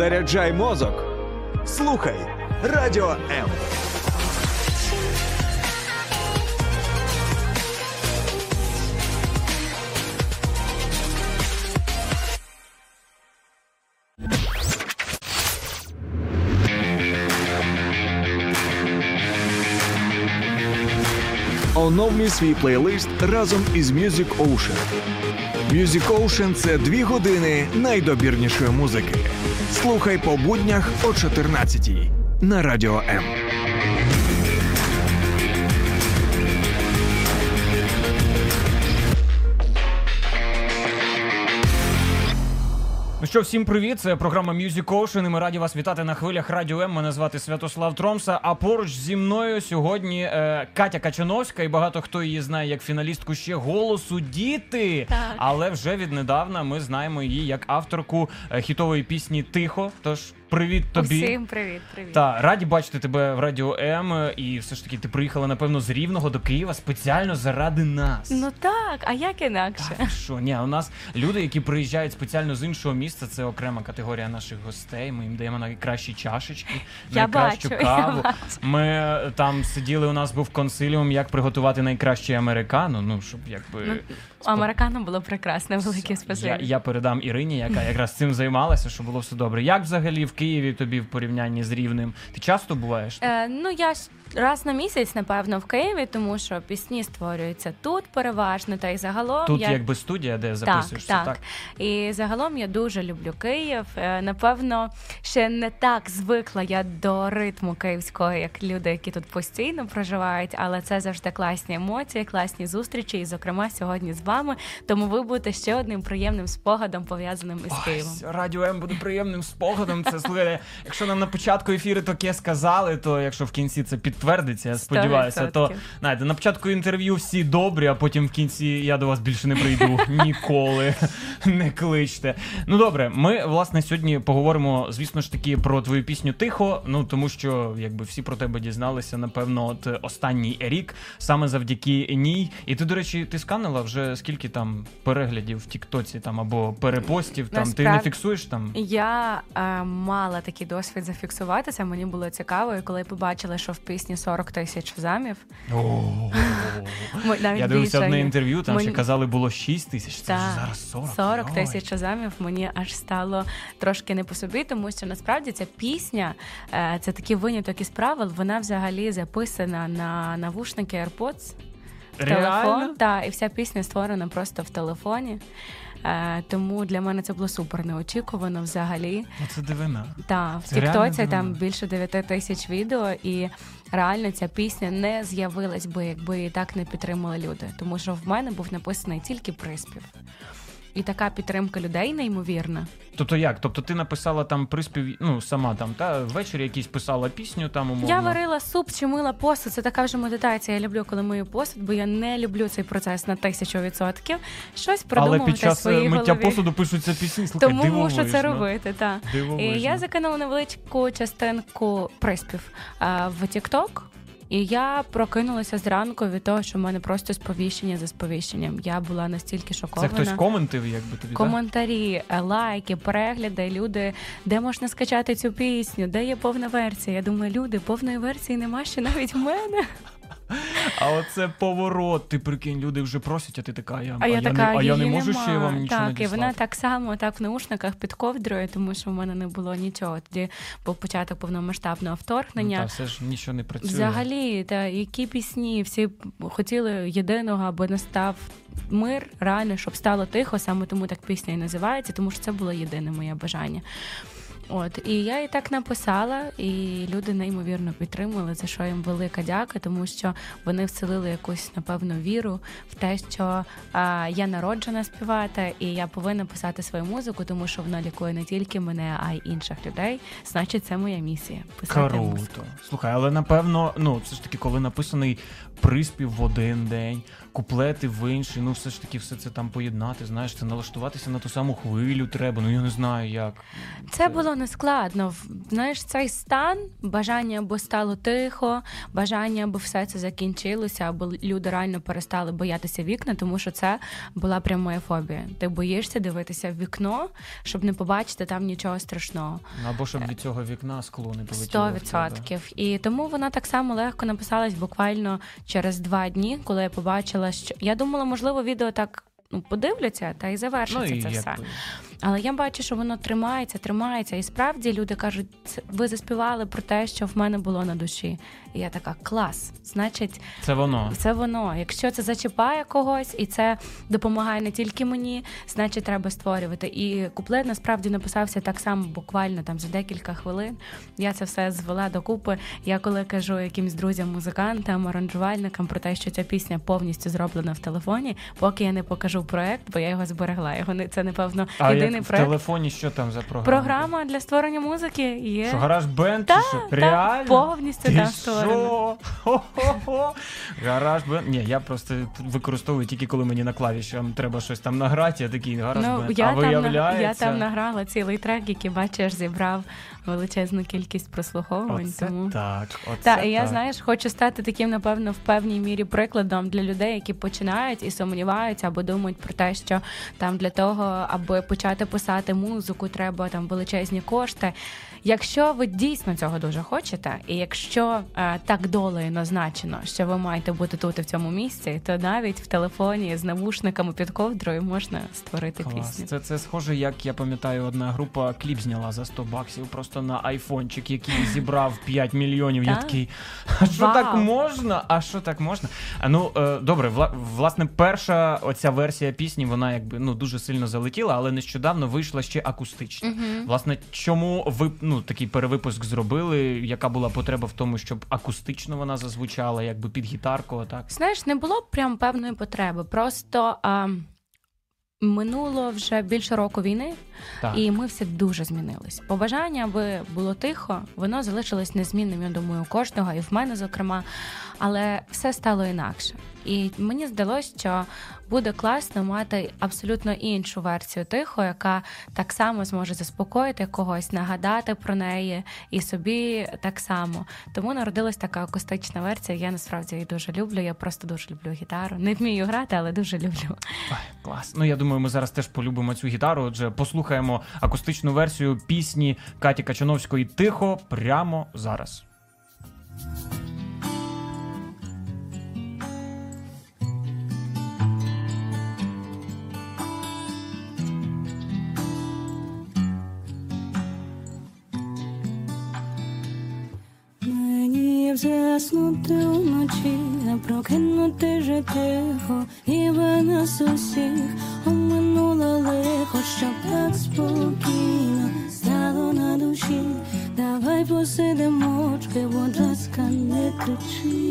Заряджай мозок. Слухай радіо М. Оновлюй свій плейлист разом із Music Ocean. Music Ocean – це дві години найдобірнішої музики. Слухай по буднях о 14-й на радіо М. що, всім привіт! Це програма Music Ocean, і Ми раді вас вітати на хвилях Радіо М. Мене звати Святослав Тромса. А поруч зі мною сьогодні е, Катя Качановська, і багато хто її знає як фіналістку ще голосу діти. Так. Але вже віднедавна ми знаємо її як авторку е, хітової пісні Тихо. Тож привіт тобі. Усім привіт, привіт. Та раді бачити тебе в Радіо М. І все ж таки ти приїхала, напевно, з Рівного до Києва спеціально заради нас. Ну так, а як інакше? Так, що ні, у нас люди, які приїжджають спеціально з іншого міста, це окрема категорія наших гостей. Ми їм даємо найкращі чашечки, Я найкращу бачу, я каву. бачу. Ми е, там сиділи. У нас був консиліум, як приготувати найкраще американо. Ну щоб якби Ну, Американо було прекрасне, велике спасибі. я, я передам Ірині, яка якраз цим займалася, щоб було все добре. Як взагалі в Києві тобі в порівнянні з рівнем? Ти часто буваєш? Е, ну я раз на місяць, напевно, в Києві, тому що пісні створюються тут переважно, та й загалом Тут я... якби студія, де Так, записуєшся, так. І загалом я дуже люблю Київ. Е, Напевно, ще не так звикла я до ритму київського, як люди, які тут постійно проживають, але це завжди класні емоції, класні зустрічі, і, зокрема, сьогодні з вами. Тому ви будете ще одним приємним спогадом пов'язаним із Києвом. Радіо М буде приємним спогадом. Це слухайте, якщо нам на початку ефіру таке сказали, то якщо в кінці це підтвердиться, я сподіваюся, то 100%. знаєте, на початку інтерв'ю всі добрі, а потім в кінці я до вас більше не прийду ніколи. Не кличте. Ну добре, ми власне сьогодні поговоримо, звісно ж таки, про твою пісню Тихо. Ну тому що якби всі про тебе дізналися, напевно, от останній рік, саме завдяки ній. І ти, до речі, ти сканила вже скільки там переглядів в Тіктоці там або перепостів. Там ти не фіксуєш там. Я е, мала такий досвід зафіксувати це. Мені було цікаво, і коли побачила, що в пісні 40 тисяч замів. Я дивився одне інтерв'ю, там ще казали, було 6 тисяч, це зараз 40. 40 тисяч замів мені аж стало трошки не по собі, тому що насправді ця пісня е, це такий виняток із правил. Вона взагалі записана на навушники AirPods. телефон. Та, і вся пісня створена просто в телефоні. Е, тому для мене це було супер неочікувано взагалі. Ну це дивина. Та в Тіктоці там більше 9 тисяч відео, і реально ця пісня не з'явилась би, якби її так не підтримали люди. Тому що в мене був написаний тільки приспів. І така підтримка людей неймовірна. Тобто як? Тобто ти написала там приспів, ну сама там, та ввечері якісь писала пісню там умовно. Я варила суп чи мила посуд. Це така вже медитація. Я люблю, коли мию посуд, бо я не люблю цей процес на тисячу відсотків. Щось Але під час своїй е, миття голові. посуду пишуться пісні. Слухай, Тому мушу це робити. Так. І я закинула невеличку частинку приспів а, в TikTok. І я прокинулася зранку від того, що в мене просто сповіщення за сповіщенням. Я була настільки Це хтось коментив, якби тобі? Коментарі, е, лайки, перегляди, люди, де можна скачати цю пісню, де є повна версія. Я думаю, люди, повної версії нема ще навіть в мене. А оце поворот. Ти прикинь, люди вже просять, а ти така, я, А я така, не, а я не можу нема. ще вам нічого Так, і вона так само так в наушниках під ковдрою, тому що в мене не було нічого. Тоді був початок повномасштабного Ну, вторгнення. та, все ж нічого не працює. Взагалі, та які пісні всі хотіли єдиного, аби настав мир, реально, щоб стало тихо, саме тому так пісня і називається, тому що це було єдине моє бажання. От і я і так написала, і люди неймовірно підтримали, за що їм велика дяка, тому що вони вселили якусь напевно віру в те, що а, я народжена співати, і я повинна писати свою музику, тому що вона лікує не тільки мене, а й інших людей. Значить, це моя місія писати музику. Слухай, але напевно, ну це ж таки, коли написаний приспів в один день, куплети в інший. Ну, все ж таки, все це там поєднати. Знаєш, це налаштуватися на ту саму хвилю треба. Ну я не знаю як. Це було нескладно. Знаєш, цей стан, бажання, аби стало тихо, бажання, аби все це закінчилося, аби люди реально перестали боятися вікна, тому що це була прям моя фобія. Ти боїшся дивитися в вікно, щоб не побачити там нічого страшного. Ну, або щоб від цього вікна скло не полетіло. Сто в тебе. відсотків. І тому вона так само легко написалась буквально через два дні, коли я побачила, що я думала, можливо, відео так. Ну, подивляться та й завершиться Ну, і це все. би. Але я бачу, що воно тримається, тримається. І справді люди кажуть, ви заспівали про те, що в мене було на душі. І я така клас. Значить, Це воно. це воно. Якщо це зачіпає когось і це допомагає не тільки мені, значить треба створювати. І куплет насправді написався так само, буквально там за декілька хвилин. Я це все звела докупи. Я коли кажу якимсь друзям, музикантам, аранжувальникам про те, що ця пісня повністю зроблена в телефоні, поки я не покажу проект, бо я його зберегла. Його не це напевно А єдиний проект. в телефоні що там за програма? Програма для створення музики є. Що гараж бенд? Чи що? Реально? повністю Ти там що? створено. Гараж бенд. Ні, я просто використовую тільки коли мені на клавішам треба щось там награти, я такий гараж Ну, я, а там, виявляється... я там награла цілий трек, який бачиш, зібрав величезну кількість прослуховувань. Оце тому так, оце та і я так. знаєш, хочу стати таким, напевно, в певній мірі прикладом для людей, які починають і сумніваються або думають про те, що там для того, аби почати писати музику, треба там величезні кошти. Якщо ви дійсно цього дуже хочете, і якщо е, так долею назначено, що ви маєте бути тут і в цьому місці, то навіть в телефоні з навушниками під ковдрою можна створити Клас. пісню. Це, це схоже, як я пам'ятаю, одна група кліп зняла за 100 баксів просто на айфончик, який зібрав 5 мільйонів. Я такий, а що Вау. так можна? А що так можна? А ну е, добре, вла- власне, перша оця версія пісні, вона якби ну дуже сильно залетіла, але нещодавно вийшла ще акустична. Власне, чому ви ну такий перевипуск зробили? Яка була потреба в тому, щоб акустично вона зазвучала, якби під гітарку? Так Знаєш, не було прям певної потреби. Просто а, минуло вже більше року війни, так. і ми всі дуже змінились. Побажання, аби було тихо, воно залишилось незмінним, я думаю, у кожного, і в мене, зокрема. Але все стало інакше. І мені здалося, що буде класно мати абсолютно іншу версію тихо, яка так само зможе заспокоїти когось, нагадати про неї і собі так само. Тому народилась така акустична версія. Я насправді її дуже люблю. Я просто дуже люблю гітару. Не вмію грати, але дуже люблю. Ой, клас. Ну я думаю, ми зараз теж полюбимо цю гітару. Отже, послухаємо акустичну версію пісні Каті Качановської Тихо прямо зараз. Мені вже заснути вночі, а прокинути же тихо, вона нас усіх оминуло лихо, щоб так спокійно стало на душі. Давай посидимо очки, будь ласка, не кричи.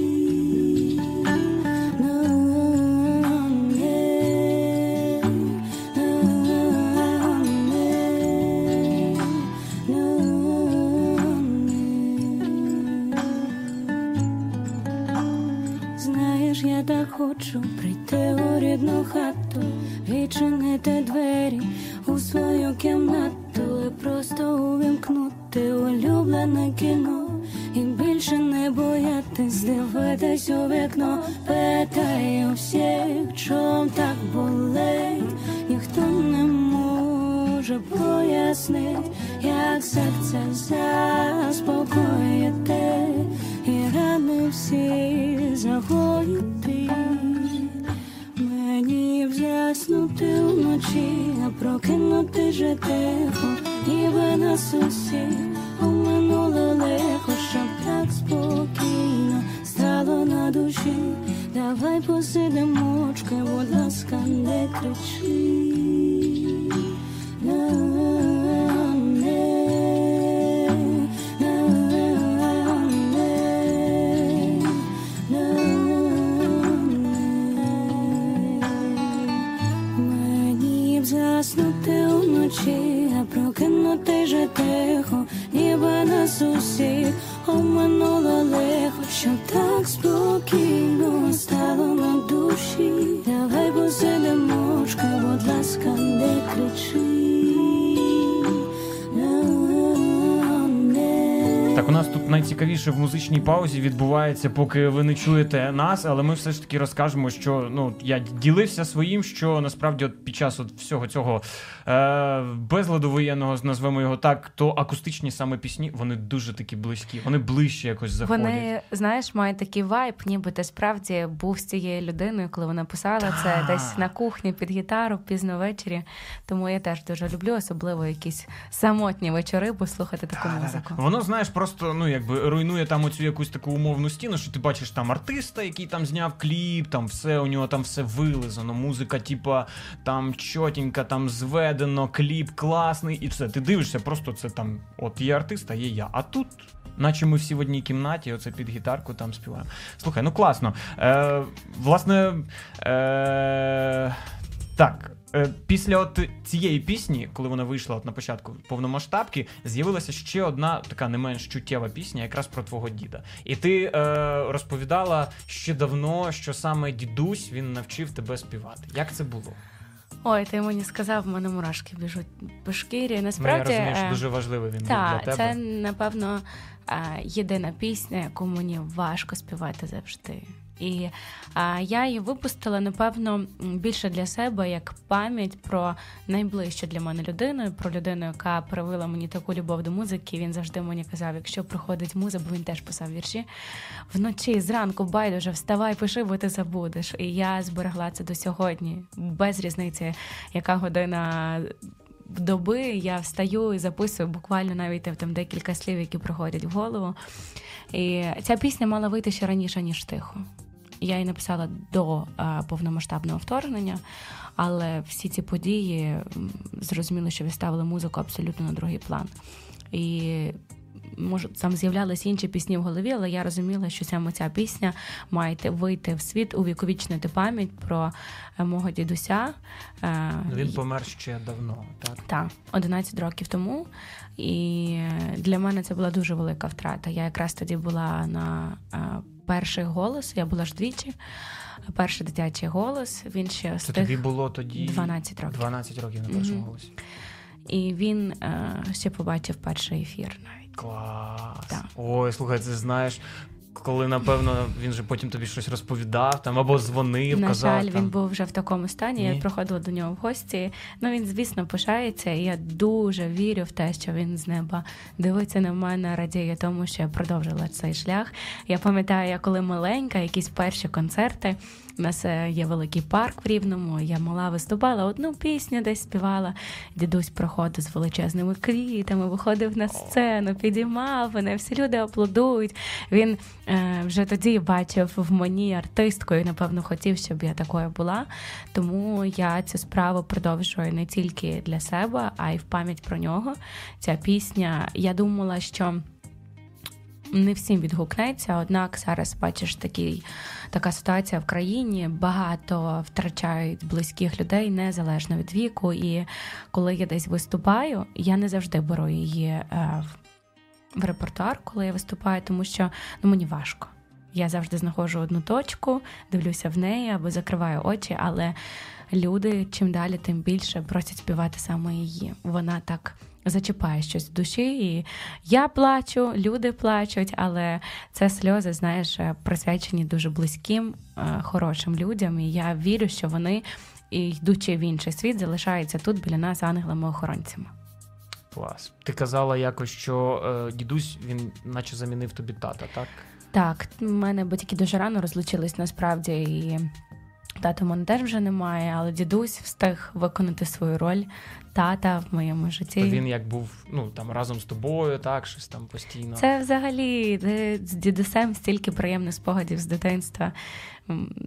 Найцікавіше в музичній паузі відбувається, поки ви не чуєте нас, але ми все ж таки розкажемо, що ну я ділився своїм, що насправді от під час от всього цього е, безладу воєнного, назвемо його так, то акустичні саме пісні вони дуже такі близькі, вони ближче якось заходять. Вони, знаєш, мають такий вайб, ніби ти справді був з цією людиною, коли вона писала це десь на кухні під гітару пізно ввечері. Тому я теж дуже люблю, особливо якісь самотні вечори, послухати таку музику. Воно, знаєш, просто ну якби руйнує там оцю якусь таку умовну стіну, що ти бачиш там артиста, який там зняв кліп, там все у нього там все вилизано, музика, типа там чотенька, там зведено, кліп класний, і все. Ти дивишся, просто це там, от є артист, а є я. А тут. Наче ми всі в одній кімнаті, оце під гітарку там співаємо. Слухай, ну класно. Е, власне, е, так. Е, Після от цієї пісні, коли вона вийшла от на початку повномасштабки, з'явилася ще одна така не менш чуттєва пісня, якраз про твого діда. І ти е, розповідала ще давно, що саме дідусь він навчив тебе співати. Як це було? Ой, ти мені сказав, в мене мурашки біжуть по шкірі. Ну, я розумію, що е, дуже важливий він та, для тебе. це напевно е, єдина пісня, яку мені важко співати завжди. І а, я її випустила, напевно, більше для себе як пам'ять про найближчу для мене людину, про людину, яка привила мені таку любов до музики. Він завжди мені казав, якщо приходить муза, бо він теж писав вірші. Вночі, зранку, байдуже, вставай, пиши, бо ти забудеш. І я зберегла це до сьогодні, без різниці, яка година доби я встаю і записую буквально навіть там декілька слів, які приходять в голову. І ця пісня мала вийти ще раніше, ніж тихо. Я її написала до повномасштабного вторгнення, але всі ці події зрозуміло, що відставили музику абсолютно на другий план. І може там з'являлися інші пісні в голові, але я розуміла, що саме ця пісня має вийти в світ, увіковічнити пам'ять про е, мого дідуся. Е, Ну, Він помер ще давно, так? так, 11 років тому. І для мене це була дуже велика втрата. Я якраз тоді була на е, перший голос, я була ж двічі. Перший дитячий голос. Він ще Це тобі було тоді 12 років. 12 років на першому Мгм. голосі. І він е, ще побачив перший ефір навіть. Клас. Да. Ой, слухай, це знаєш, коли напевно він же потім тобі щось розповідав там або дзвонив, На казав. жаль, там. він був вже в такому стані. Ні. Я приходила до нього в гості. Ну він, звісно, пишається. І я дуже вірю в те, що він з неба дивиться на мене, радіє тому, що я продовжила цей шлях. Я пам'ятаю, я коли маленька, якісь перші концерти. У нас е, є великий парк в Рівному. Я мала виступала, одну пісню десь співала. Дідусь проходив з величезними квітами, виходив на сцену, підіймав мене, всі люди аплодують. Він е, вже тоді бачив в мені артистку і, напевно, хотів, щоб я такою була. Тому я цю справу продовжую не тільки для себе, а й в пам'ять про нього. Ця пісня, я думала, що. Не всім відгукнеться, однак зараз бачиш такий, така ситуація в країні. Багато втрачають близьких людей незалежно від віку. І коли я десь виступаю, я не завжди беру її е, в- репертуар, коли я виступаю, тому що ну, мені важко. Я завжди знаходжу одну точку, дивлюся в неї або закриваю очі, але люди чим далі, тим більше просять співати саме її. Вона так зачіпає щось в душі, і я плачу, люди плачуть, але це сльози, знаєш, присвячені дуже близьким, е, хорошим людям. І я вірю, що вони, йдучи в інший світ, залишаються тут біля нас ангелами-охоронцями. Клас. Ти казала якось, що е, дідусь він наче замінив тобі тата, так? Так, в мене батьки дуже рано розлучились насправді, і тата теж вже немає, але дідусь встиг виконати свою роль тата в моєму житті. Він як був ну там разом з тобою, так, щось там постійно. Це взагалі е, з дідусем стільки приємних спогадів з дитинства.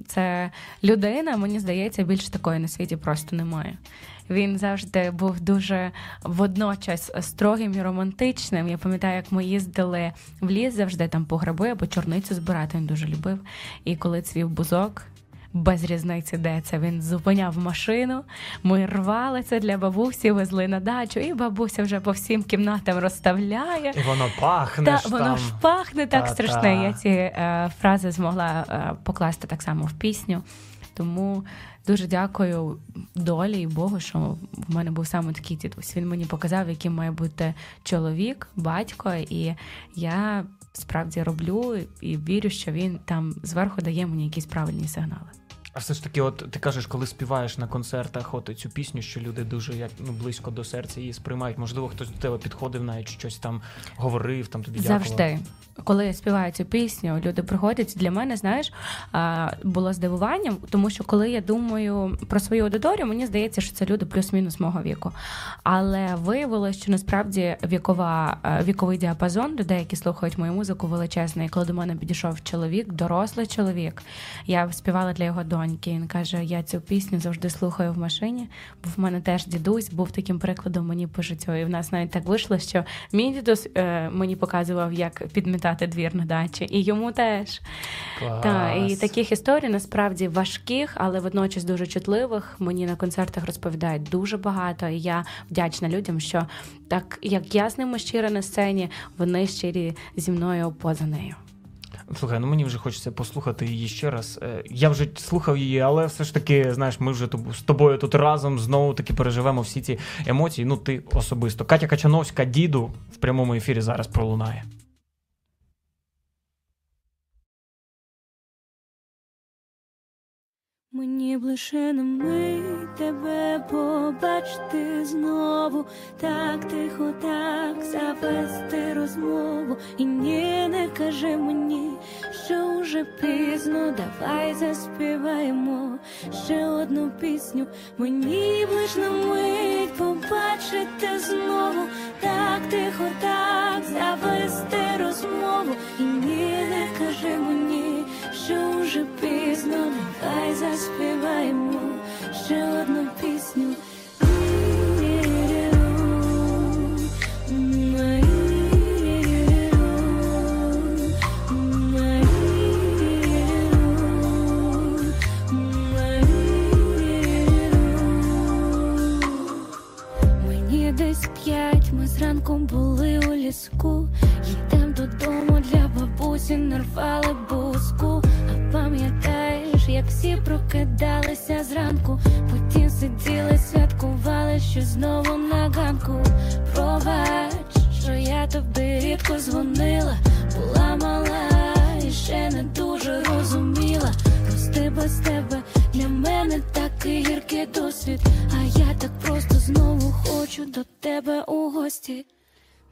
Це людина, мені здається, більше такої на світі просто немає. Він завжди був дуже водночас строгим і романтичним. Я пам'ятаю, як ми їздили в ліс завжди там по гриби або чорницю збирати. Він дуже любив. І коли цвів бузок, без різниці, де це він зупиняв машину. Ми рвали це для бабусі, везли на дачу, і бабуся вже по всім кімнатам розставляє. І воно пахне. Та ж воно там. ж пахне так Та-та. страшне. Я ці е, фрази змогла е, покласти так само в пісню. Тому дуже дякую долі і Богу, що в мене був саме такий дідусь. Він мені показав, яким має бути чоловік, батько, і я справді роблю і вірю, що він там зверху дає мені якісь правильні сигнали. А все ж таки, от ти кажеш, коли співаєш на концертах, от цю пісню, що люди дуже як ну близько до серця її сприймають. Можливо, хтось до тебе підходив, навіть щось там говорив, там тобі дякував. Завжди. Коли я співаю цю пісню, люди приходять. Для мене, знаєш, було здивуванням, тому що коли я думаю про свою аудиторію, мені здається, що це люди плюс-мінус мого віку. Але виявилося, що насправді вікова віковий діапазон людей, які слухають мою музику, величезний. Коли до мене підійшов чоловік, дорослий чоловік, я співала для його доньки. Він каже: Я цю пісню завжди слухаю в машині, бо в мене теж дідусь був таким прикладом мені по життю. І в нас навіть так вийшло, що мій дідусь е, мені показував, як підмітати двір на дачі, і йому теж. Клас. Так, і таких історій насправді важких, але водночас дуже чутливих. Мені на концертах розповідають дуже багато. І я вдячна людям, що так як я з ними щира на сцені, вони щирі зі мною поза нею. Слухай, ну мені вже хочеться послухати її ще раз. Е, Я вже слухав її, але все ж таки, знаєш, ми вже з тобою тут разом знову таки переживемо всі ці емоції. Ну, ти особисто. Катя Качановська, діду в прямому ефірі зараз пролунає. Мені б лише на мить тебе побачити знову, так тихо, так завести розмову. І ні, не кажи мені, що вже пізно, давай заспіваємо ще одну пісню. Мені б лиш на мить побачити знову, так тихо, так завести розмову. І ні, не кажи мені, що вже пізно, давай заспіваємо ще одну пісню. Десь п'ять, ми зранку були у ліску. Їдем додому для бабусі, нарвали буску. Як всі прокидалися зранку, потім сиділи, святкували, що знову на ганку. Пробач, що я тобі рідко дзвонила, була мала і ще не дуже розуміла. Прости без тебе для мене такий гіркий досвід. А я так просто знову хочу до тебе у гості.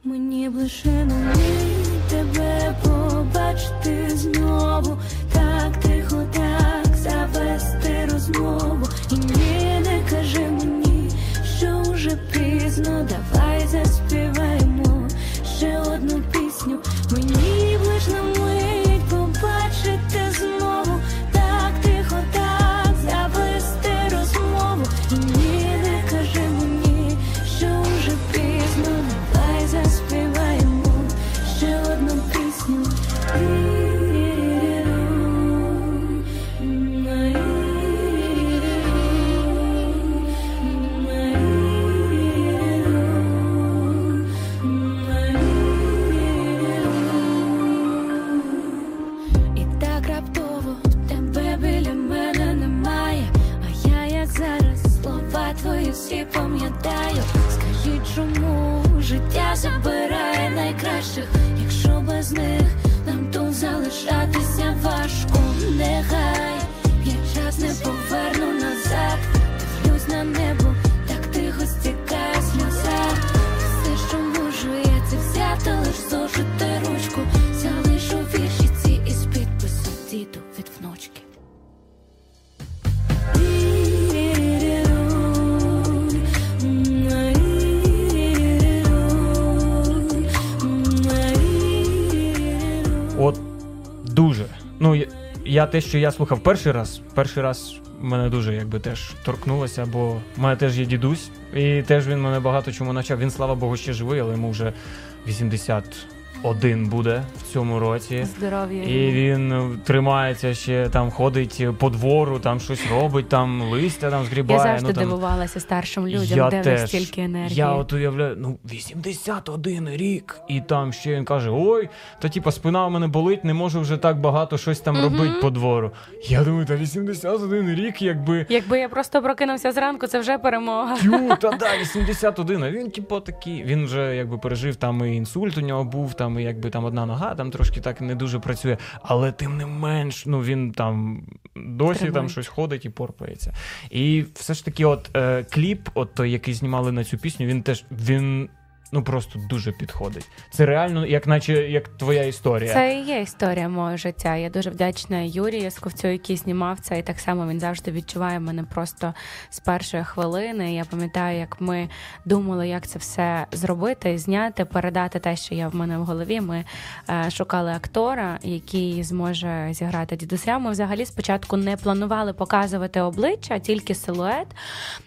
Мені б лише на мить тебе побачити знову, пізно, давай заспіваємо я, те, що я слухав перший раз, перший раз мене дуже якби теж торкнулося, бо в мене теж є дідусь, і теж він мене багато чому навчав. Він, слава Богу, ще живий, але йому вже 80 один буде в цьому році. Здоров'я. І він тримається ще там, ходить по двору, там щось робить, там листя там згрібає. Я завжди ну, там... дивувалася старшим людям, Я де теж. стільки енергії. Я от уявляю, ну 81 рік, і там ще він каже: Ой, та типа спина в мене болить, не можу вже так багато щось там Мгм. робити по двору. Я думаю, та 81 рік, якби. Якби я просто прокинувся зранку, це вже перемога. Тю, та да, 81. А він, типу, такий. Він вже якби пережив там і інсульт у нього був, там і якби там одна нога, там трошки так не дуже працює. Але тим не менш, ну він там досі Тримає. там щось ходить і порпається. І все ж таки, от е, кліп, от той, який знімали на цю пісню, він теж він. Ну просто дуже підходить. Це реально, як наче як твоя історія. Це і є історія мого життя. Я дуже вдячна Юрію Сковцю, який знімав це, і так само він завжди відчуває мене просто з першої хвилини. Я пам'ятаю, як ми думали, як це все зробити, зняти, передати те, що є в мене в голові. Ми е, шукали актора, який зможе зіграти дідуся. Ми взагалі спочатку не планували показувати обличчя, тільки силует.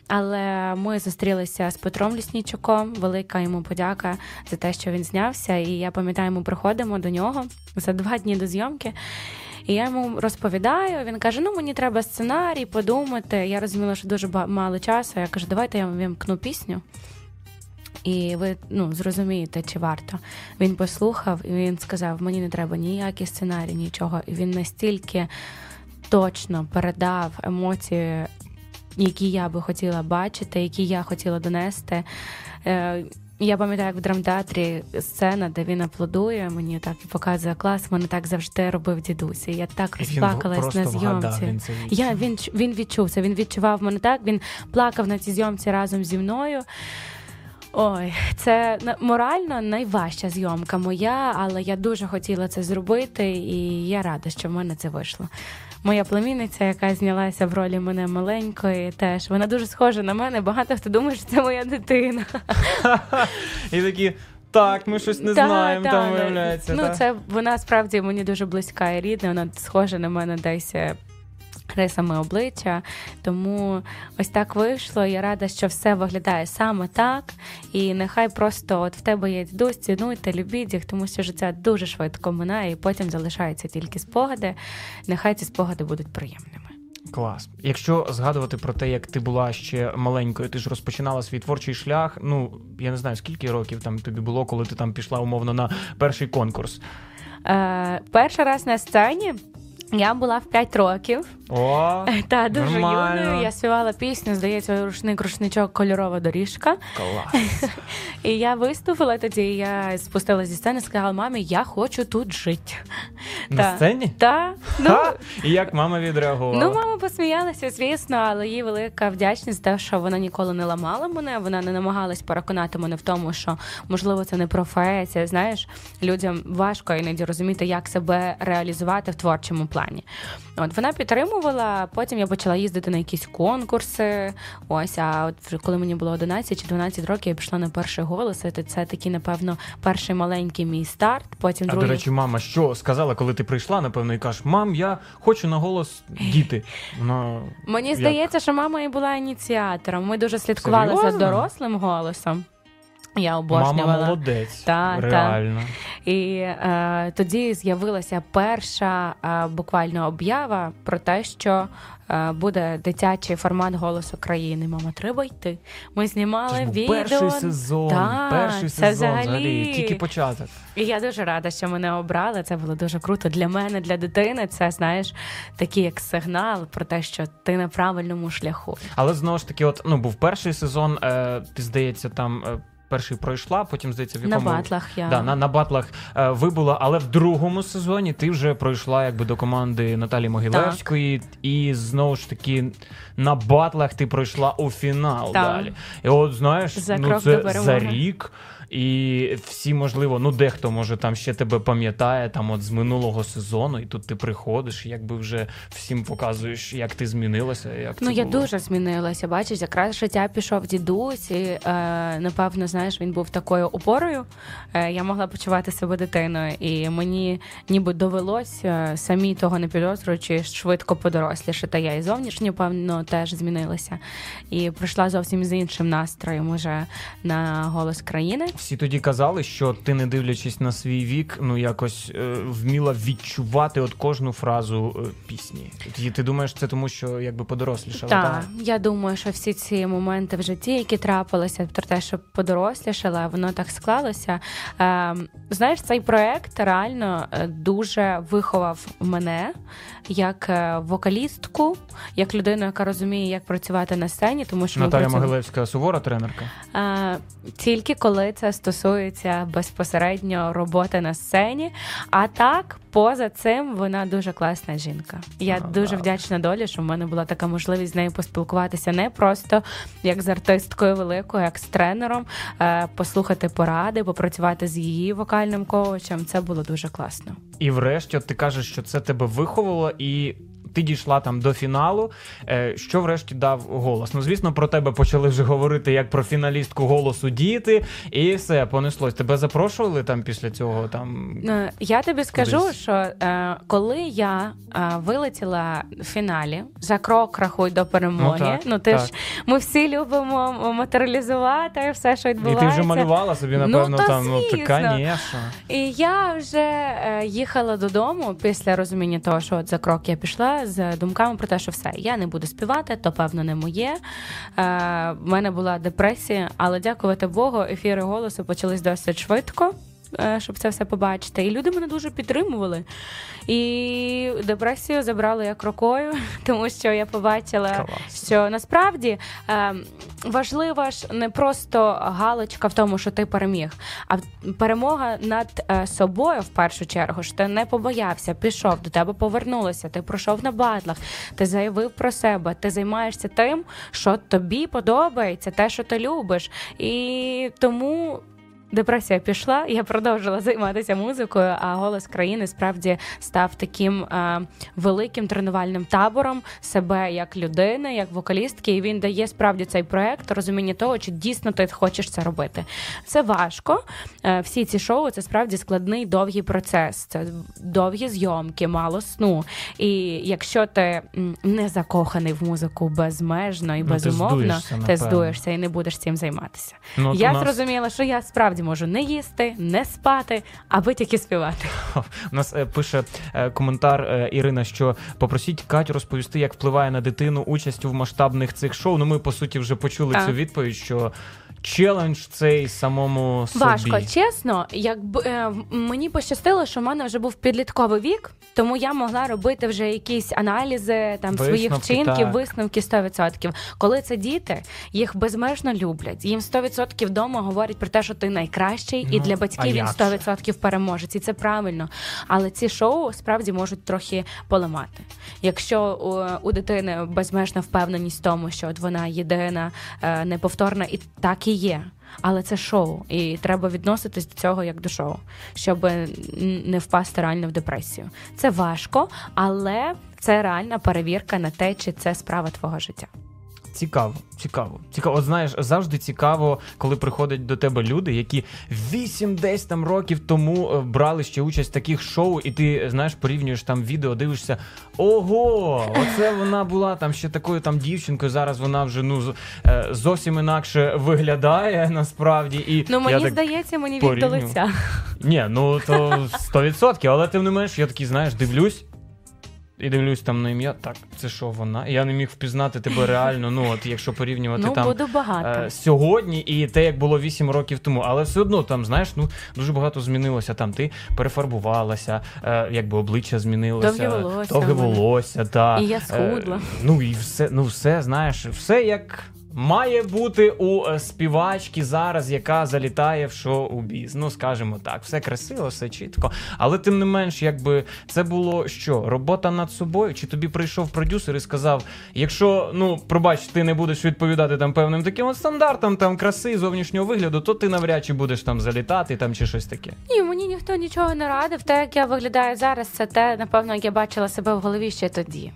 Але ми зустрілися з Петром Ліснічуком. Велика йому подяка за те, що він знявся. І я пам'ятаю, ми приходимо до нього за два дні до зйомки. І я йому розповідаю. Він каже: Ну мені треба сценарій, подумати. Я розуміла, що дуже мало часу. Я кажу, давайте я вам вимкну пісню. І ви ну, зрозумієте, чи варто. Він послухав, і він сказав: мені не треба ніякий сценарій, нічого. І він настільки точно передав емоції, які я би хотіла бачити, які я хотіла донести. Я пам'ятаю, як в драмтеатрі сцена, де він аплодує, мені так і показує клас. Мене так завжди робив дідусь. І я так розплакалась на зйомці. він це Я він він відчув це. Він відчував мене так. Він плакав на цій зйомці разом зі мною. Ой, це морально найважча зйомка моя, але я дуже хотіла це зробити, і я рада, що в мене це вийшло. Моя племінниця, яка знялася в ролі мене маленької, теж вона дуже схожа на мене. Багато хто думає, що це моя дитина. І такі, так, ми щось не Та, знаємо, та, там ну, виявляється. Ну, та. це вона справді мені дуже близька і рідна. Вона схожа на мене десь. Рисами обличчя, тому ось так вийшло. Я рада, що все виглядає саме так. І нехай просто от в тебе є дідусь, цінуйте, любіть їх, тому що життя дуже швидко минає, і потім залишаються тільки спогади. Нехай ці спогади будуть приємними. Клас. Якщо згадувати про те, як ти була ще маленькою, ти ж розпочинала свій творчий шлях. Ну я не знаю, скільки років там тобі було, коли ти там пішла умовно на перший конкурс. Е, перший раз на сцені я була в 5 років. О, Та дуже Нормально. юною. Я співала пісню, здається, рушник, рушничок, кольорова доріжка. клас. І я виступила тоді. Я спустилася зі сцени, сказала мамі, я хочу тут жити. На Та. сцені? Та ну. І як мама відреагувала? Ну, мама посміялася, звісно, але їй велика вдячність за те, що вона ніколи не ламала мене. Вона не намагалась переконати мене в тому, що можливо це не професія. Знаєш, людям важко іноді розуміти, як себе реалізувати в творчому плані. От вона підтримувала. Потім я почала їздити на якісь конкурси. Ось, а от коли мені було 11 чи 12 років, я пішла на перший голос. і Це, це такий, напевно, перший маленький мій старт. Потім А другий. до речі, мама що сказала, коли ти прийшла, напевно, і кажеш, мам, я хочу на голос діти. Вона Мені Як? здається, що мама і була ініціатором. Ми дуже слідкували за дорослим голосом. Я мама молодець. Та, та. І е, тоді з'явилася перша е, буквально об'ява про те, що е, буде дитячий формат голосу країни. Мама, треба йти. Ми Це знімали ж відео. перший сезон. Та, перший це сезон взагалі. взагалі. Тільки початок. І я дуже рада, що мене обрали. Це було дуже круто для мене, для дитини. Це знаєш такий як сигнал про те, що ти на правильному шляху. Але знову ж таки, от ну був перший сезон. Е, ти здається, там е, перший пройшла, потім здається, в На батлах я Да, на, на батлах е, вибула, але в другому сезоні ти вже пройшла якби до команди Наталі Могилевської, і знову ж таки на батлах ти пройшла у фінал Так. далі. І от знаєш, За ну це за рік. І всі, можливо, ну дехто може там ще тебе пам'ятає там от з минулого сезону, і тут ти приходиш, і якби вже всім показуєш, як ти змінилася. Як Ну це я було. дуже змінилася. Бачиш, якраз життя пішов дідусь, і е, напевно, знаєш, він був такою опорою. Е, Я могла почувати себе дитиною, і мені ніби довелося самі того не підозрюючи швидко подорослішати. Я і зовнішньо, певно, теж змінилася. І прийшла зовсім з іншим настроєм уже на голос країни. Всі тоді казали, що ти, не дивлячись на свій вік, ну якось е, вміла відчувати от кожну фразу е, пісні. І ти думаєш, це тому, що якби подорослішала? Так, я думаю, що всі ці моменти в житті, які трапилися, про те, що подорослішала, воно так склалося. Е, знаєш, цей проект реально е, дуже виховав мене як е, вокалістку, як людину, яка розуміє, як працювати на сцені, тому що Наталя працюємо- Могилевська сувора тренерка. Е, Тільки коли це стосується безпосередньо роботи на сцені. А так, поза цим, вона дуже класна жінка. Я Ну, дуже так. вдячна долі, що в мене була така можливість з нею поспілкуватися не просто як з артисткою великою, як з тренером, е, послухати поради, попрацювати з її вокальним коучем. Це було дуже класно. І врешті ти кажеш, що це тебе виховало, і ти дійшла там до фіналу. Е, Що врешті дав голос? Ну, звісно, про тебе почали вже говорити як про фіналістку голосу діти, і все понеслось. Тебе запрошували там після цього там. Е, Я тобі скажу, Кудись. що е, коли я е, вилетіла в фіналі за крок рахуй до перемоги. Ну, так, ти так. ж ми всі любимо матеріалізувати все, що відбувається. І ти вже малювала собі, Ну, напевно, там ну, звісно. та, звісно. І я вже е, їхала додому після розуміння того, що от за крок я пішла з думками про те, що все, я не буду співати, то певно не моє. Е, в мене була депресія, але дякувати Богу, ефіри голосу почались досить швидко. Е, Щоб це все побачити, і люди мене дуже підтримували. І депресію забрали як рукою, тому що я побачила, Клас. що насправді е, важлива ж не просто галочка в тому, що ти переміг, а перемога над е, собою в першу чергу. що ти не побоявся, пішов до тебе, повернулося. Ти пройшов на батлах, ти заявив про себе, ти займаєшся тим, що тобі подобається, те, що ти любиш. І тому. Депресія пішла, я продовжила займатися музикою, а голос країни справді став таким е, великим тренувальним табором себе як людини, як вокалістки. І він дає справді цей проект розуміння того, чи дійсно ти хочеш це робити. Це важко. Е, всі ці шоу це справді складний довгий процес. Це довгі зйомки, мало сну. І якщо ти не закоханий в музику безмежно і Ну, ти безумовно, здуєшся, ти здуєшся і не будеш цим займатися. Ну, Я нас- зрозуміла, що я справді можу не їсти, не спати, аби тільки співати. У нас е, пише е, коментар е, Ірина, що попросіть Катю розповісти, як впливає на дитину участь в масштабних цих шоу. Ну, ми по суті вже почули Так. цю відповідь, що челендж цей самому собі. Важко, чесно, якби е, мені пощастило, що в мене вже був підлітковий вік, тому я могла робити вже якісь аналізи там своїх вчинків, так. висновки 100%. Коли це діти, їх безмежно люблять. Їм 100% вдома говорять про те, що ти найкращий, і Ну, для батьків він як 100% переможець, і це правильно. Але ці шоу справді можуть трохи поламати. Якщо у, у дитини безмежна впевненість в тому, що от вона єдина, е, неповторна, і так і є. Але це шоу, і треба відноситись до цього як до шоу, щоб не впасти реально в депресію. Це важко, але це реальна перевірка на те, чи це справа твого життя. Цікаво, цікаво. Цікаво. От знаєш, завжди цікаво, коли приходять до тебе люди, які 8 десь там років тому е, брали ще участь в таких шоу, і ти знаєш, порівнюєш там відео, дивишся. Ого, оце вона була там ще такою там дівчинкою. Зараз вона вже ну е, зовсім інакше виглядає насправді. І Ну мені так здається, мені вік до лиця. Ні, ну то 100%, але тим не менш, я такий, знаєш, дивлюсь. І дивлюсь там на ім'я. Так, це що вона? Я не міг впізнати тебе реально. Ну, от якщо порівнювати Ну там буду багато. е, сьогодні і те, як було 8 років тому. Але все одно там, знаєш, ну дуже багато змінилося. Там ти перефарбувалася, е, якби обличчя змінилося, Довге волосся довге волосся, та, І я е, схудла. ну і все, ну все, знаєш, все як. Має бути у е, співачки зараз, яка залітає в шоу-біз. Ну, скажімо так, все красиво, все чітко. Але тим не менш, якби це було що? Робота над собою? Чи тобі прийшов продюсер і сказав: якщо ну пробач, ти не будеш відповідати там певним таким от стандартам там краси, зовнішнього вигляду, то ти навряд чи будеш там залітати там чи щось таке. Ні, мені ніхто нічого не радив. Те, як я виглядаю зараз, це те, напевно, як я бачила себе в голові ще тоді.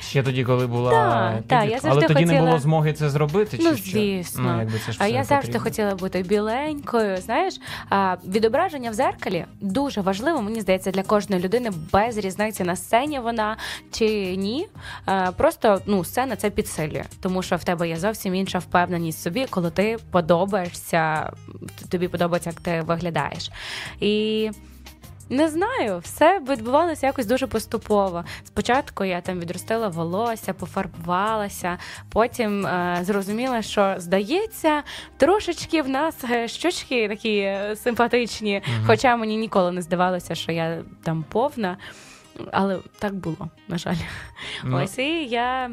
Ще тоді, коли була Так, підлітком. так, я але завжди тоді не було змоги це зробити. Ну, що? звісно. Ну, якби це ж А я завжди потрібно. хотіла бути біленькою. Знаєш, а, відображення в зеркалі дуже важливо, мені здається, для кожної людини без різниці на сцені вона чи ні. А, Просто ну, сцена це підсилює, тому що в тебе є зовсім інша впевненість в собі, коли ти подобаєшся, тобі подобається, як ти виглядаєш. І. Не знаю, все відбувалося якось дуже поступово. Спочатку я там відростила волосся, пофарбувалася, потім е, зрозуміла, що здається, трошечки в нас е, щочки такі е, симпатичні. Хоча мені ніколи не здавалося, що я там повна. Але так було, на жаль. Ну. Ось і я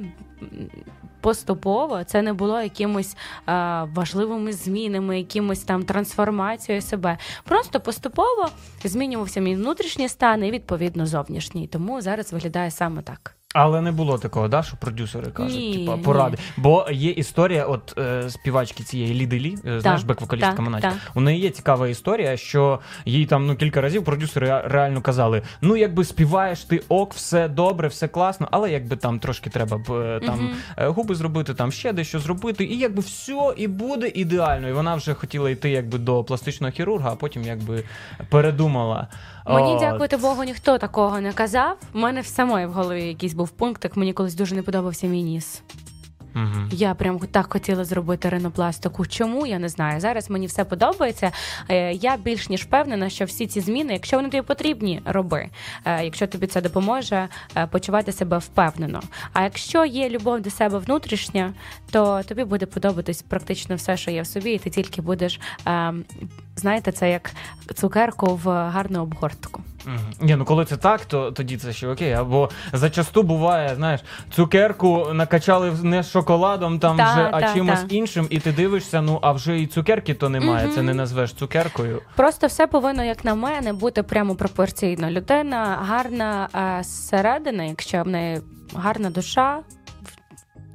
поступово це не було якимось а, важливими змінами, якимось там трансформацією себе. Просто поступово змінювався мій внутрішній стан і відповідно зовнішній. Тому зараз виглядає саме так. Але не було такого, да, що продюсери кажуть, Ні, типа поради. Бо є історія, от е, співачки цієї Ліди Лі, е, знаєш, бек-вокалістка так, У неї є цікава історія, що їй там ну кілька разів продюсери реально казали: ну якби співаєш ти ок, все добре, все класно, але якби там трошки треба б е, там е, губи зробити, там ще дещо зробити, і якби все і буде ідеально. І вона вже хотіла йти якби до пластичного хірурга, а потім якби передумала. Мені, дякувати Богу, ніхто такого не казав. У мене в самої в голові якийсь був пунктик. Мені колись дуже не подобався мій ніс. Мгм. Я прям так хотіла зробити ринопластику. Чому я не знаю. Зараз мені все подобається. Е, Я більш ніж впевнена, що всі ці зміни, якщо вони тобі потрібні, роби. Е, Якщо тобі це допоможе е, почувати себе впевнено. А якщо є любов до себе внутрішня, то тобі буде подобатись практично все, що є в собі, і ти тільки будеш. Знаєте, це як цукерку в гарну обгортку. Ні, ну коли це так, то тоді це ще окей. Або зачасту буває, знаєш, цукерку накачали не шоколадом там Та, вже, а та, чимось та. іншим, і ти дивишся, ну а вже і цукерки то немає. Це не назвеш цукеркою. Просто все повинно, як на мене, бути прямо пропорційно. Людина гарна е, зсередини, якщо в неї гарна душа.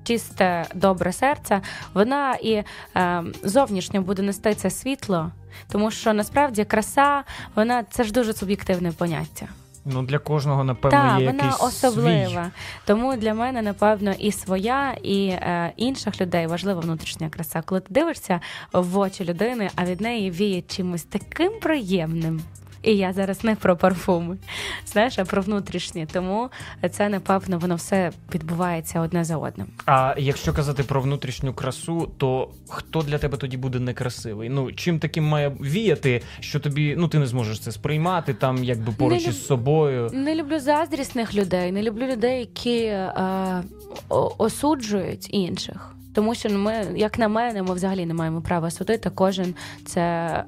Чисте добре серце, вона і е, зовнішньо буде нести це світло, тому що насправді краса, вона це ж дуже суб'єктивне поняття. Ну для кожного, напевно, Так, є вона якийсь особлива. свій. Тому для мене, напевно, і своя, і е, інших людей важлива внутрішня краса. Коли ти дивишся в очі людини, а від неї віє чимось таким приємним. І я зараз не про парфуми, знаєш, а про внутрішнє. Тому це напевно воно все відбувається одне за одним. А якщо казати про внутрішню красу, то хто для тебе тоді буде некрасивий? Ну чим таким має віяти, що тобі ну ти не зможеш це сприймати там, якби поруч Не із собою. Не люблю заздрісних людей, не люблю людей, які е, осуджують інших. Тому що ми, як на мене, ми взагалі не маємо права судити. Кожен це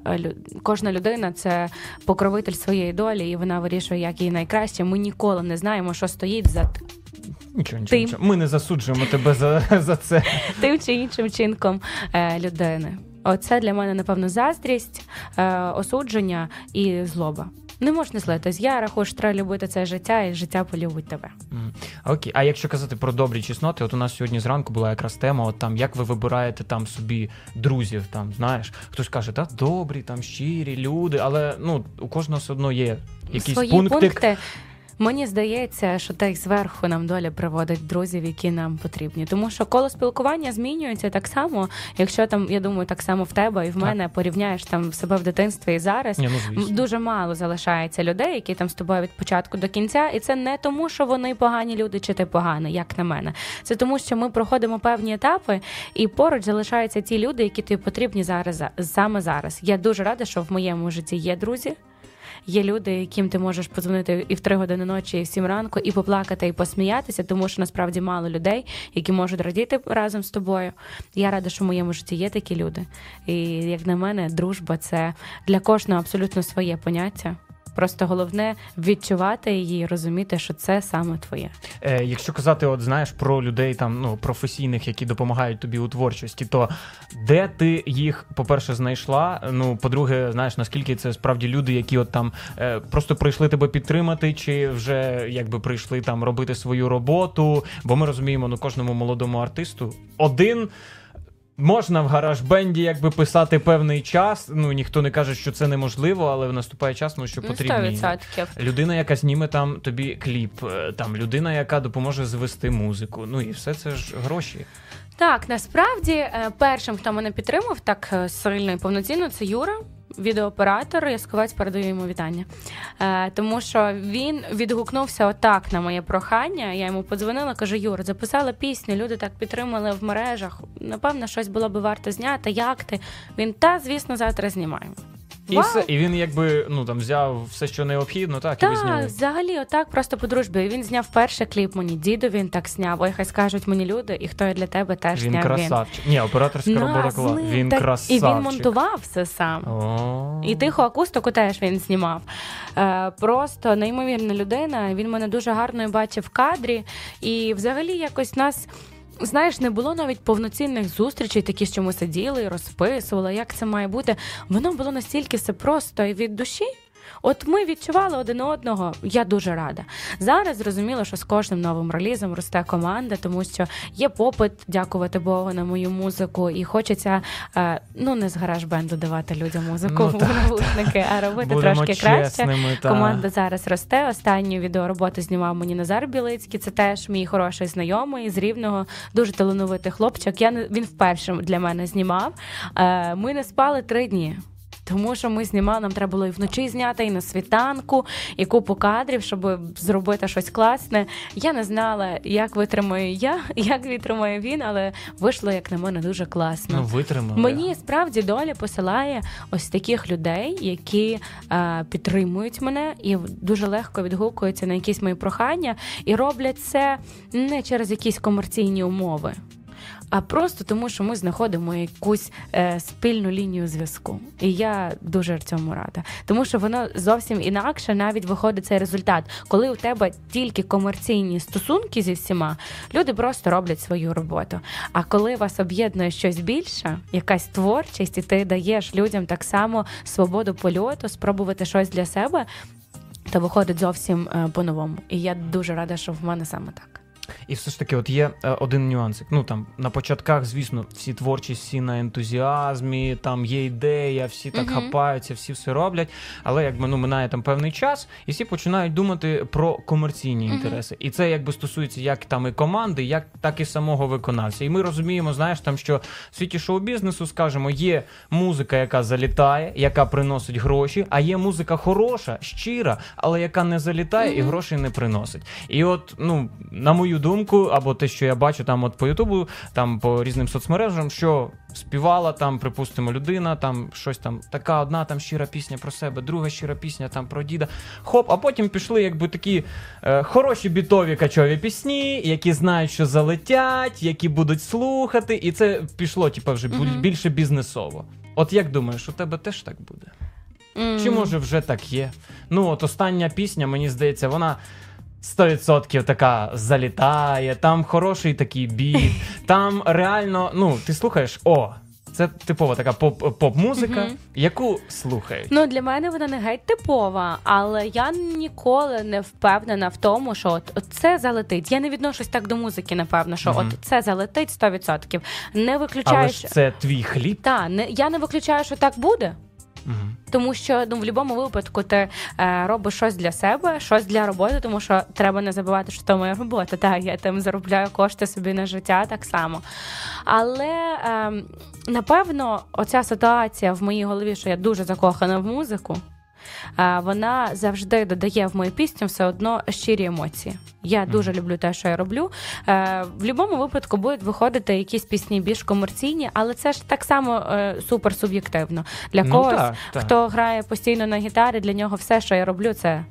е, кожна людина це покровитель своєї долі, і вона вирішує, як їй найкраще. Ми ніколи не знаємо, що стоїть за Нічого, нічого, нічого. Ми не засуджуємо тебе за, за це. тим чи іншим чинком е, людини. Оце для мене, напевно, заздрість, е, осудження і злоба. Не можна злитись. Я рахую, що треба любити це життя, і життя полюбить тебе. Мгм. Окей, а якщо казати про добрі чесноти, от у нас сьогодні зранку була якраз тема, от там як ви вибираєте там собі друзів, там знаєш, хтось каже, та добрі, там щирі люди, але ну у кожного все одно є якісь свої пунктик. пункти. Мені здається, що так зверху нам доля приводить друзів, які нам потрібні. Тому що коло спілкування змінюється так само. Якщо там, я думаю, так само в тебе і в Так. мене порівняєш там себе в дитинстві і зараз. Ні, ну Дуже мало залишається людей, які там з тобою від початку до кінця, і це не тому, що вони погані люди, чи ти поганий, як на мене. Це тому, що ми проходимо певні етапи, і поруч залишаються ті люди, які тобі потрібні зараз за- саме зараз. Я дуже рада, що в моєму житті є друзі. Є люди, яким ти можеш подзвонити і в три години ночі, і в сім ранку, і поплакати, і посміятися, тому що насправді мало людей, які можуть радіти разом з тобою. Я рада, що в моєму житті є такі люди. І як на мене, дружба це для кожного абсолютно своє поняття. Просто головне відчувати її, розуміти, що це саме твоє. Е, якщо казати, от знаєш, про людей там ну професійних, які допомагають тобі у творчості, то де ти їх, по-перше, знайшла? Ну, по-друге, знаєш, наскільки це справді люди, які от там е, просто прийшли тебе підтримати, чи вже якби прийшли там робити свою роботу? Бо ми розуміємо, ну кожному молодому артисту один. Можна в гараж-бенді якби писати певний час. Ну ніхто не каже, що це неможливо, але наступає час, ну що Ну, потрібні 100%. людина, яка зніме там тобі кліп, е, там людина, яка допоможе звести музику. Ну і все це ж гроші. Так, насправді е, першим, хто мене підтримав так е, сильно і повноцінно, це Юра. Відеооператор, Ясковець передаю йому вітання. Е, тому що він відгукнувся отак на моє прохання. Я йому подзвонила, кажу: Юр, записала пісню, люди так підтримали в мережах. Напевно, щось було би варто зняти. Як ти? Він та, звісно, завтра знімаємо. І Вау! все, і він якби ну там взяв все, що необхідно, так і Так, взагалі, отак, просто по дружбі. Він зняв перший кліп мені, діду він так зняв. Ой, хай скажуть мені люди, і хто я для тебе теж Він зняв красавчик. Ні, операторська він. робота Нас, клас. Він так, красавчик. І він монтував все сам. О. І тиху акустику теж він знімав. Е, просто неймовірна людина. Він мене дуже гарно бачив в кадрі. І взагалі якось нас. Знаєш, не було навіть повноцінних зустрічей, такі, що ми сиділи і розписували, як це має бути. Воно було настільки все просто і від душі. От ми відчували один одного. Я дуже рада. Зараз зрозуміло, що з кожним новим релізом росте команда, тому що є попит, дякувати Богу, на мою музику, і хочеться е, ну не з гараж-бенду давати людям музику Ну, в навушники, а робити Будемо трошки краще. та. Команда зараз росте. Останню відеороботу знімав мені Назар Білицький. Це теж мій хороший знайомий з рівного, дуже талановитий хлопчик. Я він вперше для мене знімав. Е, Ми не спали три дні. Тому що ми знімали, нам треба було і вночі зняти, і на світанку, і купу кадрів, щоб зробити щось класне. Я не знала, як витримаю я, як витримає він, але вийшло, як на мене, дуже класно. Ну, витримали. Мені справді доля посилає ось таких людей, які е, підтримують мене і дуже легко відгукуються на якісь мої прохання, і роблять це не через якісь комерційні умови. А просто тому, що ми знаходимо якусь е, спільну лінію зв'язку, і я дуже в цьому рада, тому що воно зовсім інакше навіть виходить цей результат, коли у тебе тільки комерційні стосунки зі всіма, люди просто роблять свою роботу. А коли вас об'єднує щось більше, якась творчість, і ти даєш людям так само свободу польоту, спробувати щось для себе, то виходить зовсім е, по-новому. І я дуже рада, що в мене саме так. І все ж таки, от є е, один нюансик. Ну там на початках, звісно, всі творчість, всі на ентузіазмі, там є ідея, всі так Мгм. хапаються, всі все роблять. Але якби ну минає там певний час, і всі починають думати про комерційні Мгм. інтереси. І це якби стосується як там і команди, як так і самого виконавця. І ми розуміємо, знаєш, там що в світі шоу-бізнесу, скажімо, є музика, яка залітає, яка приносить гроші, а є музика хороша, щира, але яка не залітає і Мгм. грошей не приносить. І от, ну, на мою думку, або те, що я бачу там от по Ютубу, там по різним соцмережам, що співала там, припустимо, людина, там щось там, така одна там щира пісня про себе, друга щира пісня там про діда. Хоп, а потім пішли якби такі е, хороші бітові качові пісні, які знають, що залетять, які будуть слухати, і це пішло, типу, вже Мгм. більше бізнесово. От як думаєш, у тебе теж так буде? Чи може вже так є? Ну, от остання пісня, мені здається, вона 100% така залітає, там хороший такий біт, там реально, ну, ти слухаєш, о, це типова така поп- поп-музика, Мгм. яку слухають. Ну для мене вона не геть типова, але я ніколи не впевнена в тому, що от, от це залетить. Я не відношусь так до музики, напевно, що Мгм. от це залетить 100%. Не виключаю, Але ж це твій хліб. та не я не виключаю, що так буде. Мгм. Тому що ну в будь-якому випадку ти е, робиш щось для себе, щось для роботи, тому що треба не забувати, що це моя робота. Так, я там заробляю кошти собі на життя так само. Але е, напевно, оця ситуація в моїй голові, що я дуже закохана в музику. Вона завжди додає в мою пісню все одно щирі емоції. Я дуже люблю те, що я роблю. Е, В будь-якому випадку будуть виходити якісь пісні більш комерційні, але це ж так само е, супер суб'єктивно. Для Ну, когось, так, так. хто грає постійно на гітарі, для нього все, що я роблю, це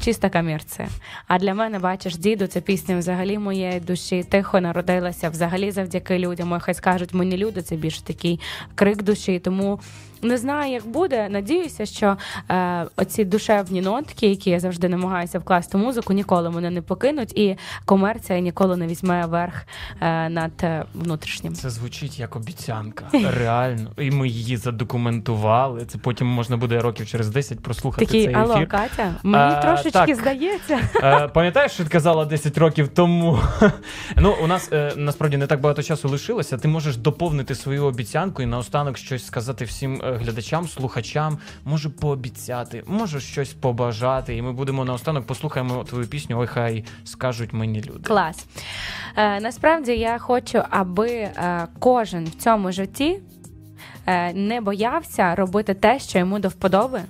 чиста комерція. А для мене, бачиш, діду, це пісня взагалі моєї душі. Тихо народилася взагалі завдяки людям. Хай скажуть, ми не люди, це більш такий крик душі. Тому не знаю, як буде. Надіюся, що е, оці душевні нотки, які я завжди намагаюся вкласти в музику, ніколи мене не покинуть, і комерція ніколи не візьме верх е, над е, внутрішнім. Це звучить як обіцянка. Реально. І ми її задокументували. Це потім можна буде років через 10 прослухати Такий, цей алло, ефір. Катя, мені А, трошечки Трошечки здається. Е, Пам'ятаєш, що ти казала 10 років тому? ну, у нас е, насправді не так багато часу лишилося. Ти можеш доповнити свою обіцянку і наостанок щось сказати всім е, глядачам, слухачам. Може пообіцяти, може щось побажати. І ми будемо наостанок послухаємо твою пісню. Ой, хай скажуть мені люди. Клас. Е, насправді я хочу, аби е, кожен в цьому житті е, не боявся робити те, що йому до вподоби.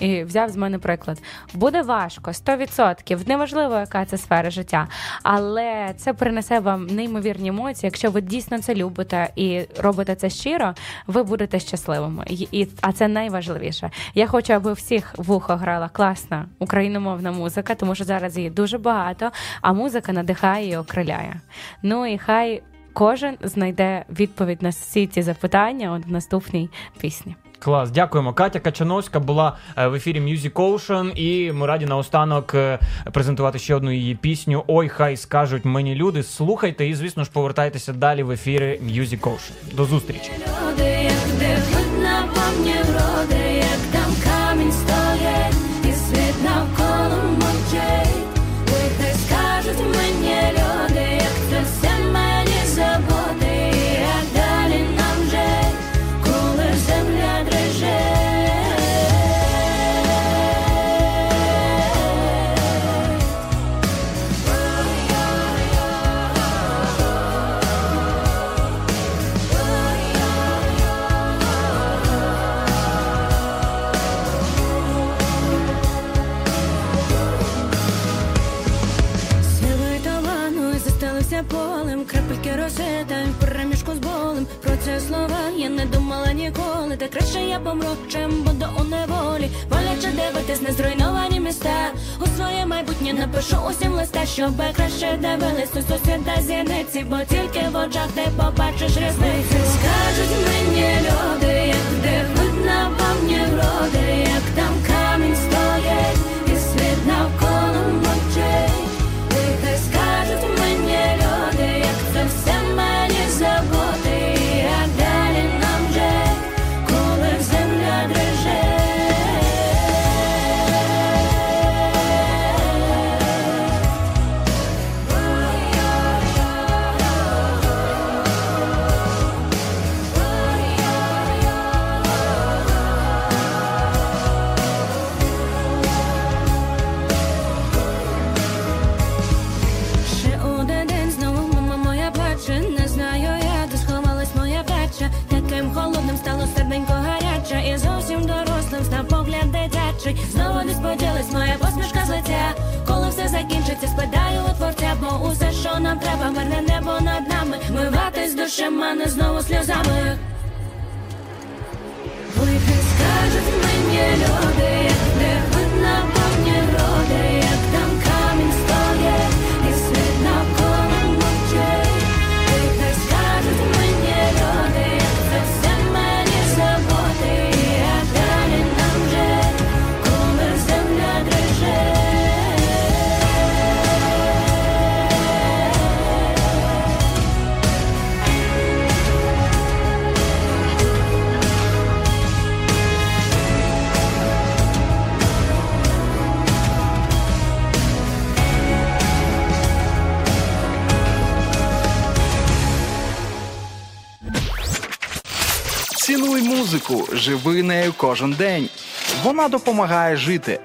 І взяв з мене приклад. Буде важко, 100%, неважливо, яка це сфера життя, але це принесе вам неймовірні емоції. Якщо ви дійсно це любите і робите це щиро, ви будете щасливими. І, а це найважливіше. Я хочу, аби всіх вухо грала класна україномовна музика, тому що зараз її дуже багато, а музика надихає і окриляє. Ну і хай кожен знайде відповідь на всі ці запитання от в наступній пісні. Клас, дякуємо. Катя Качановська була е, в ефірі Music Ocean, і ми раді наостанок е, презентувати ще одну її пісню. Ой, хай скажуть мені люди. Слухайте і, звісно ж, повертайтеся далі в ефірі Music Ocean. До зустрічі. Люди, як де груди, як там камінь стоять, і світ навколо дивились у сусіда зіниці, бо тільки в очах ти побачиш різницю. Миватись мене знову сльозами. Вихи скажуть мені люди, музику, живи нею кожен день. Вона допомагає жити.